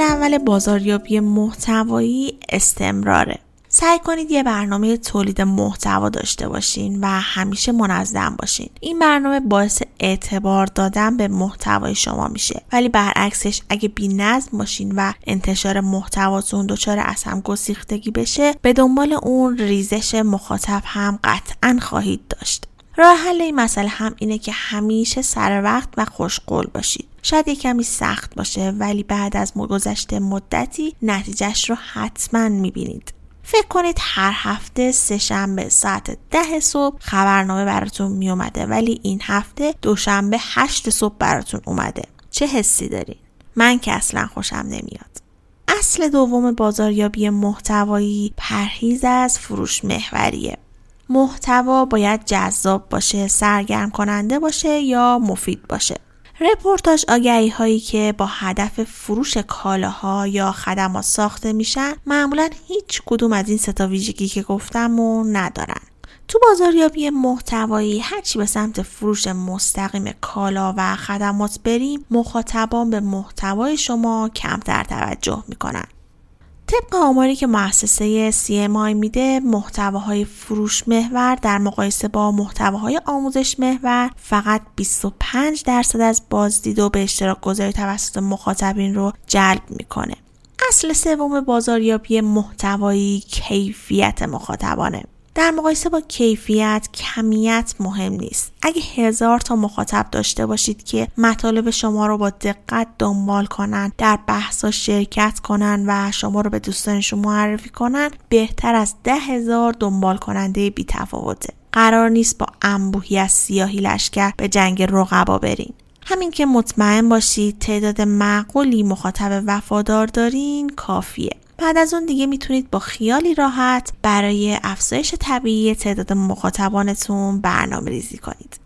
اصل اول بازاریابی محتوایی استمراره. سعی کنید یه برنامه تولید محتوا داشته باشین و همیشه منظم باشین. این برنامه باعث اعتبار دادن به محتوای شما میشه. ولی برعکسش اگه بی نظم باشین و انتشار محتواتون دچار از هم گسیختگی بشه به دنبال اون ریزش مخاطب هم قطعا خواهید داشت. راه حل این مسئله هم اینه که همیشه سر وقت و خوشقول باشید. شاید یه کمی سخت باشه ولی بعد از گذشته مدتی نتیجهش رو حتما می‌بینید. فکر کنید هر هفته سه شنبه ساعت ده صبح خبرنامه براتون میومده ولی این هفته دوشنبه هشت صبح براتون اومده. چه حسی دارین؟ من که اصلا خوشم نمیاد. اصل دوم بازاریابی محتوایی پرهیز از فروش محوریه. محتوا باید جذاب باشه سرگرم کننده باشه یا مفید باشه. رپورتاج آگهی هایی که با هدف فروش کالاها یا خدمات ساخته میشن معمولا هیچ کدوم از این ستا ویژگی که گفتم و ندارن. تو بازاریابی محتوایی هرچی به سمت فروش مستقیم کالا و خدمات بریم مخاطبان به محتوای شما کمتر توجه می‌کنن. طبق آماری که مؤسسه CMI میده محتواهای فروش محور در مقایسه با محتواهای آموزش محور فقط 25 درصد از بازدید و به اشتراک گذاری توسط مخاطبین رو جلب می‌کنه. اصل سوم بازاریابی محتوایی کیفیت مخاطبانه. در مقایسه با کیفیت کمیت مهم نیست. اگه هزار تا مخاطب داشته باشید که مطالب شما رو با دقت دنبال کنن در بحثا شرکت کنن و شما رو به دوستانشون معرفی کنن بهتر از ده هزار دنبال کننده بی تفاوته. قرار نیست با انبوهی از سیاهی لشکر به جنگ رقبا برین. همین که مطمئن باشید تعداد معقولی مخاطب وفادار دارین کافیه. بعد از اون دیگه می‌تونید با خیالی راحت برای افزایش طبیعی تعداد مخاطبانتون برنامه ریزی کنید.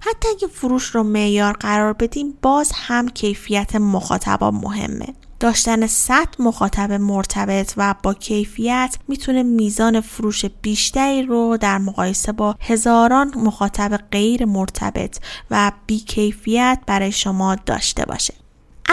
حتی اگه فروش رو معیار قرار بدیم باز هم کیفیت مخاطبا مهمه. داشتن 100 مخاطب مرتبط و با کیفیت می‌تونه میزان فروش بیشتری رو در مقایسه با هزاران مخاطب غیر مرتبط و بیکیفیت برای شما داشته باشه.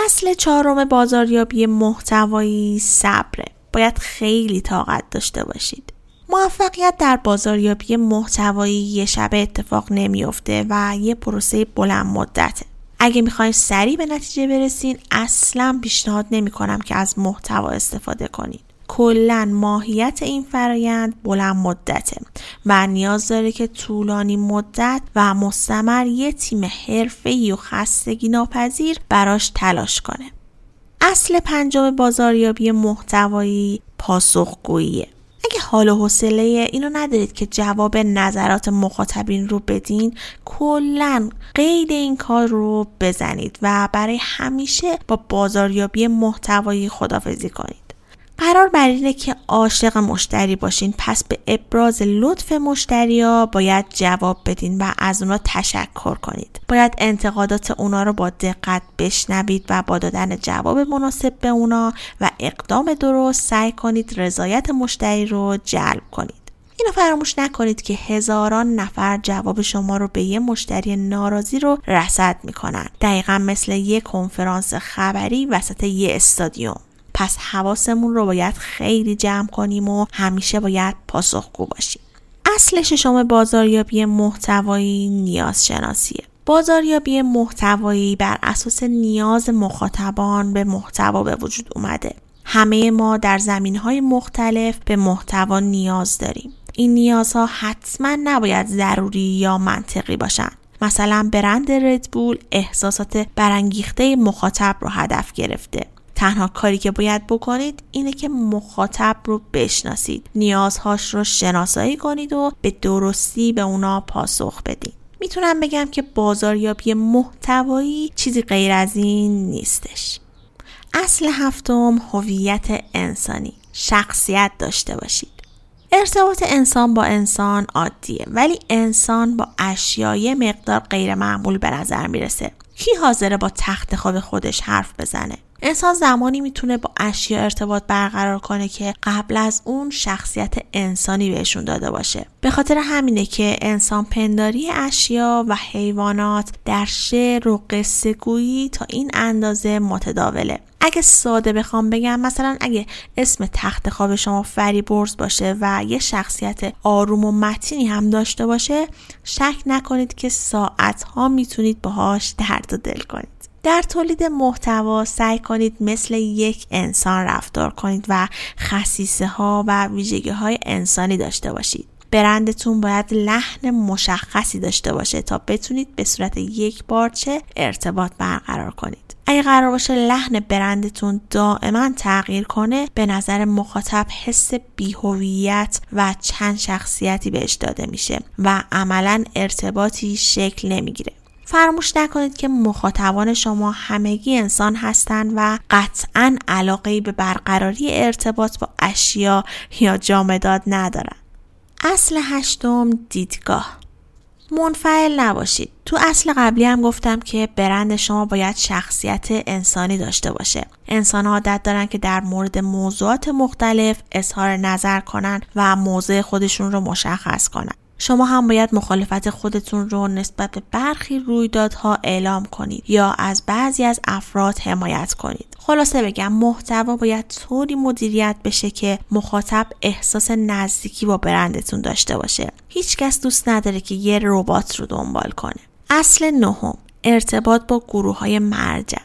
اصل چهارم بازاریابی محتوایی صبره. باید خیلی طاقت داشته باشید. موفقیت در بازاریابی محتوایی یه شب اتفاق نمیافته و یه پروسه بلند مدته. اگه می‌خواین سریع به نتیجه برسین اصلا پیشنهاد نمی کنم که از محتوا استفاده کنید. کلا ماهیت این فرایند بلند مدته و نیاز داره که طولانی مدت و مستمر یه تیم حرفه‌ای و خستگی ناپذیر براش تلاش کنه. اصل پنجم بازاریابی محتوایی پاسخگوییه. اگه حال و حوصله اینو ندارید که جواب نظرات مخاطبین رو بدین کلا قید این کار رو بزنید و برای همیشه با بازاریابی محتوایی خدافزی کنید قرار بر اینه که عاشق مشتری باشین. پس به ابراز لطف مشتری ها باید جواب بدین و از اونا تشکر کنید. باید انتقادات اونا رو با دقت بشنوید و با دادن جواب مناسب به اونا و اقدام درست سعی کنید رضایت مشتری رو جلب کنید. اینو فراموش نکنید که هزاران نفر جواب شما رو به یه مشتری ناراضی رو رسد می‌کنن. دقیقا مثل یه کنفرانس خبری وسط یه استادیوم. پس حواسمون رو باید خیلی جمع کنیم و همیشه باید پاسخگو باشیم. اصل ششم بازاریابی محتوایی نیاز شناسیه بازاریابی محتوایی بر اساس نیاز مخاطبان به محتوا به وجود اومده. همه ما در زمین های مختلف به محتوا نیاز داریم. این نیازها حتما نباید ضروری یا منطقی باشن مثلا برند ردبول احساسات برانگیخته مخاطب رو هدف گرفته. تنها کاری که باید بکنید اینه که مخاطب رو بشناسید نیازهاش رو شناسایی کنید و به درستی به اونا پاسخ بدید. می‌تونم بگم که بازاریابی محتوایی چیزی غیر از این نیستش. اصل هفتم هویت انسانی. شخصیت داشته باشید. ارتباط انسان با انسان عادیه ولی انسان با اشیای مقدار غیر معمول به نظر می‌رسه. کی حاضره با تخت خواب خودش حرف بزنه؟ انسان زمانی می‌تونه با اشیا ارتباط برقرار کنه که قبل از اون شخصیت انسانی بهشون داده باشه. به خاطر همینه که انسان پنداری اشیا و حیوانات در شعر و قصه گویی تا این اندازه متداوله. اگه ساده بخوام بگم مثلا اگه اسم تخت خواب شما فری برز باشه و یه شخصیت آروم و متینی هم داشته باشه شک نکنید که ساعت ها می‌تونید باهاش درد و دل کنید. در تولید محتوا سعی کنید مثل یک انسان رفتار کنید و خصیصه ها و ویژگی های انسانی داشته باشید. برندتون باید لحن مشخصی داشته باشه تا بتونید به صورت یک بارچه ارتباط برقرار کنید. اگه قرار باشه لحن برندتون دائما تغییر کنه به نظر مخاطب حس بیهویت و چند شخصیتی بهش داده میشه و عملا ارتباطی شکل نمی‌گیره. فراموش نکنید که مخاطبان شما همگی انسان هستند و قطعا علاقه به برقراری ارتباط با اشیا یا جامدات ندارن. اصل هشتم دیدگاه. منفعل نباشید. تو اصل قبلی هم گفتم که برند شما باید شخصیت انسانی داشته باشه. انسان عادت دارن که در مورد موضوعات مختلف اظهار نظر کنن و موضع خودشون رو مشخص کنن. شما هم باید مخالفت خودتون رو نسبت به برخی رویدادها اعلام کنید یا از بعضی از افراد حمایت کنید. خلاصه بگم محتوا باید طوری مدیریت بشه که مخاطب احساس نزدیکی با برندتون داشته باشه. هیچکس دوست نداره که یه ربات رو دنبال کنه. اصل نهم ارتباط با گروه های مرجع.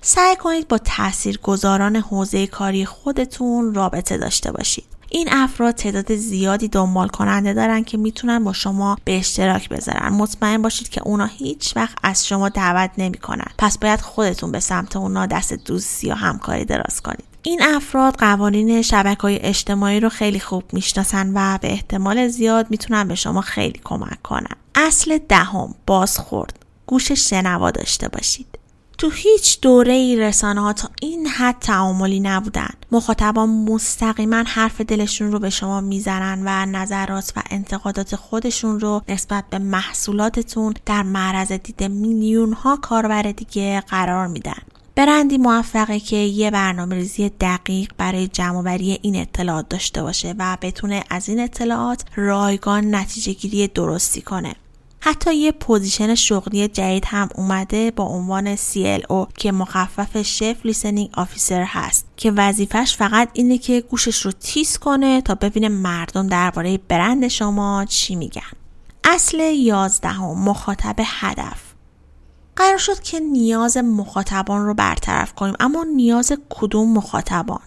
سعی کنید با تاثیرگذاران حوزه کاری خودتون رابطه داشته باشید. این افراد تعداد زیادی دنبال کننده دارن که می‌تونن با شما به اشتراک بذارن. مطمئن باشید که اونا هیچ وقت از شما دعوت نمی‌کنن. پس باید خودتون به سمت اونا دست دوستی یا همکاری دراز کنید. این افراد قوانین شبکه های اجتماعی رو خیلی خوب می‌شناسن و به احتمال زیاد می‌تونن به شما خیلی کمک کنن. اصل دهم بازخورد. گوش شنوا داشته باشید. تو هیچ دوره ای رسانه ها تا این حد تعاملی نبودن. مخاطبان مستقیما حرف دلشون رو به شما می‌زنن و نظرات و انتقادات خودشون رو نسبت به محصولاتتون در معرض دید میلیون ها کاربر دیگه قرار میدن. برندی موفقه که یه برنامه ریزی دقیق برای جمعوری این اطلاعات داشته باشه و بتونه از این اطلاعات رایگان نتیجه گیری درستی کنه. حتی یه position شغلی جدید هم اومده با عنوان CLO که مخفف Chief Listening Officer هست. که وظیفش فقط اینه که گوشش رو تیز کنه تا ببینه مردم درباره برند شما چی میگن. اصل یازدهم مخاطب هدف. قرار شد که نیاز مخاطبان رو برطرف کنیم اما نیاز کدوم مخاطبان؟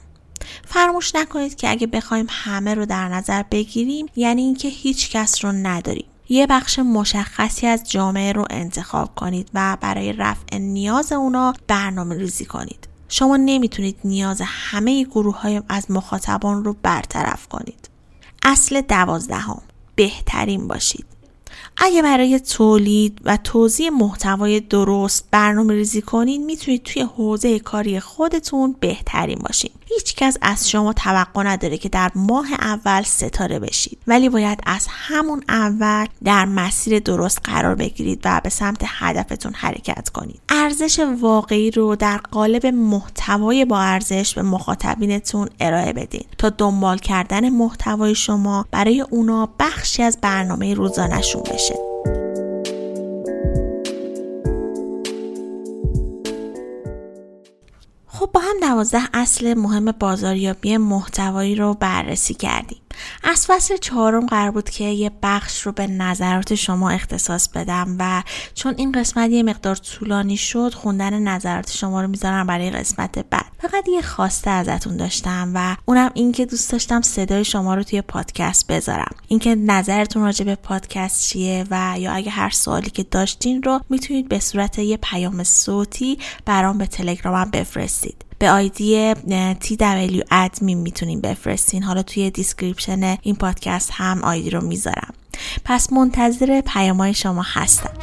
فراموش نکنید که اگه بخوایم همه رو در نظر بگیریم یعنی اینکه هیچ کس رو نداریم. یه بخش مشخصی از جامعه رو انتخاب کنید و برای رفع نیاز اونا برنامه ریزی کنید. شما نمی‌تونید نیاز همه گروه های از مخاطبان رو برطرف کنید. اصل دوازدهم بهترین باشید. اگه برای تولید و توضیح محتوای درست برنامه ریزی کنید می‌تونید توی حوزه کاری خودتون بهترین باشید. هیچ کس از شما توقع نداره که در ماه اول ستاره بشید. ولی باید از همون اول در مسیر درست قرار بگیرید و به سمت هدفتون حرکت کنید. ارزش واقعی رو در قالب محتوای با ارزش به مخاطبینتون ارائه بدین تا دنبال کردن محتوای شما برای اونا بخشی از برنامه روزانهشون بشه. خب با هم دوازده اصل مهم بازاریابی محتوایی رو بررسی کردیم. از فصل چهارم قرار بود که یه بخش رو به نظرات شما اختصاص بدم و چون این قسمت یه مقدار طولانی شد خوندن نظرات شما رو می‌ذارم برای قسمت بعد. فقط یه خواسته ازتون داشتم و اونم اینکه دوست داشتم صدای شما رو توی پادکست بذارم. اینکه نظرتون راجع به پادکست چیه و یا اگه هر سوالی که داشتین رو می‌تونید به صورت یه پیام صوتی برام به تلگرامم بفرستید. به آیدی TW ادمین می‌تونین بفرستین. حالا توی description این پادکست هم آیدی رو می‌ذارم. پس منتظر پیامای شما هستم.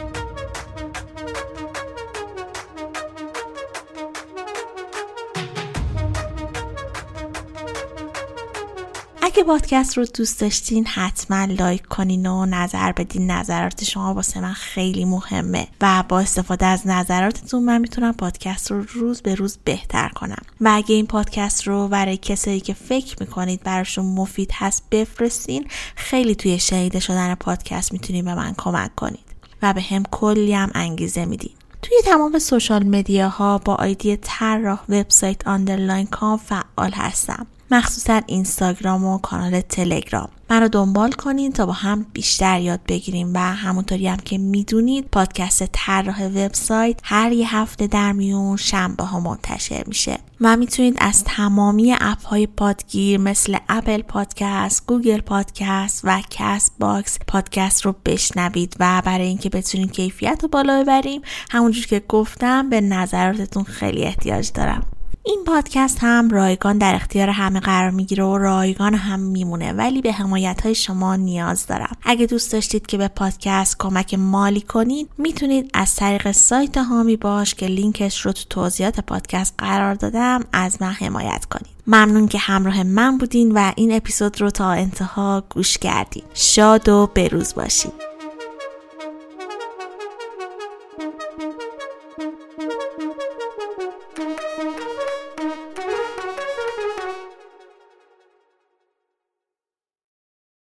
اگه پادکست رو دوست داشتین حتما لایک کنین و نظر بدین. نظرات شما واسه من خیلی مهمه و با استفاده از نظراتتون من می‌تونم پادکست رو روز به روز بهتر کنم. و اگه این پادکست رو برای کسایی که فکر می‌کنید براشون مفید هست بفرستین خیلی توی شنیده شدن پادکست می‌تونین به من کمک کنید و به هم کلی هم انگیزه میدین. توی تمام social media ها با آیدی طراح وبسایت underline com فعال هستم. مخصوصا اینستاگرام و کانال تلگرام. من رو دنبال کنین تا با هم بیشتر یاد بگیریم و همونطوری هم که می‌دونید پادکست طراح وبسایت هر یه هفته در میون شنبه ها منتشر میشه. و می‌تونید از تمامی اپ های پادگیر مثل Apple Podcast، Google Podcast و Castbox پادکست رو بشنوید و برای اینکه بتونید کیفیت رو بالا ببریم همونجور که گفتم به نظراتتون خیلی احتیاج دارم. این پادکست هم رایگان در اختیار همه قرار می‌گیره و رایگان هم میمونه ولی به حمایت های شما نیاز دارم. اگه دوست داشتید که به پادکست کمک مالی کنید می‌تونید از طریق سایت هامی باش که لینکش رو تو توضیحات پادکست قرار دادم از من حمایت کنید. ممنون که همراه من بودین و این اپیزود رو تا انتها گوش کردین شاد و بروز باشید.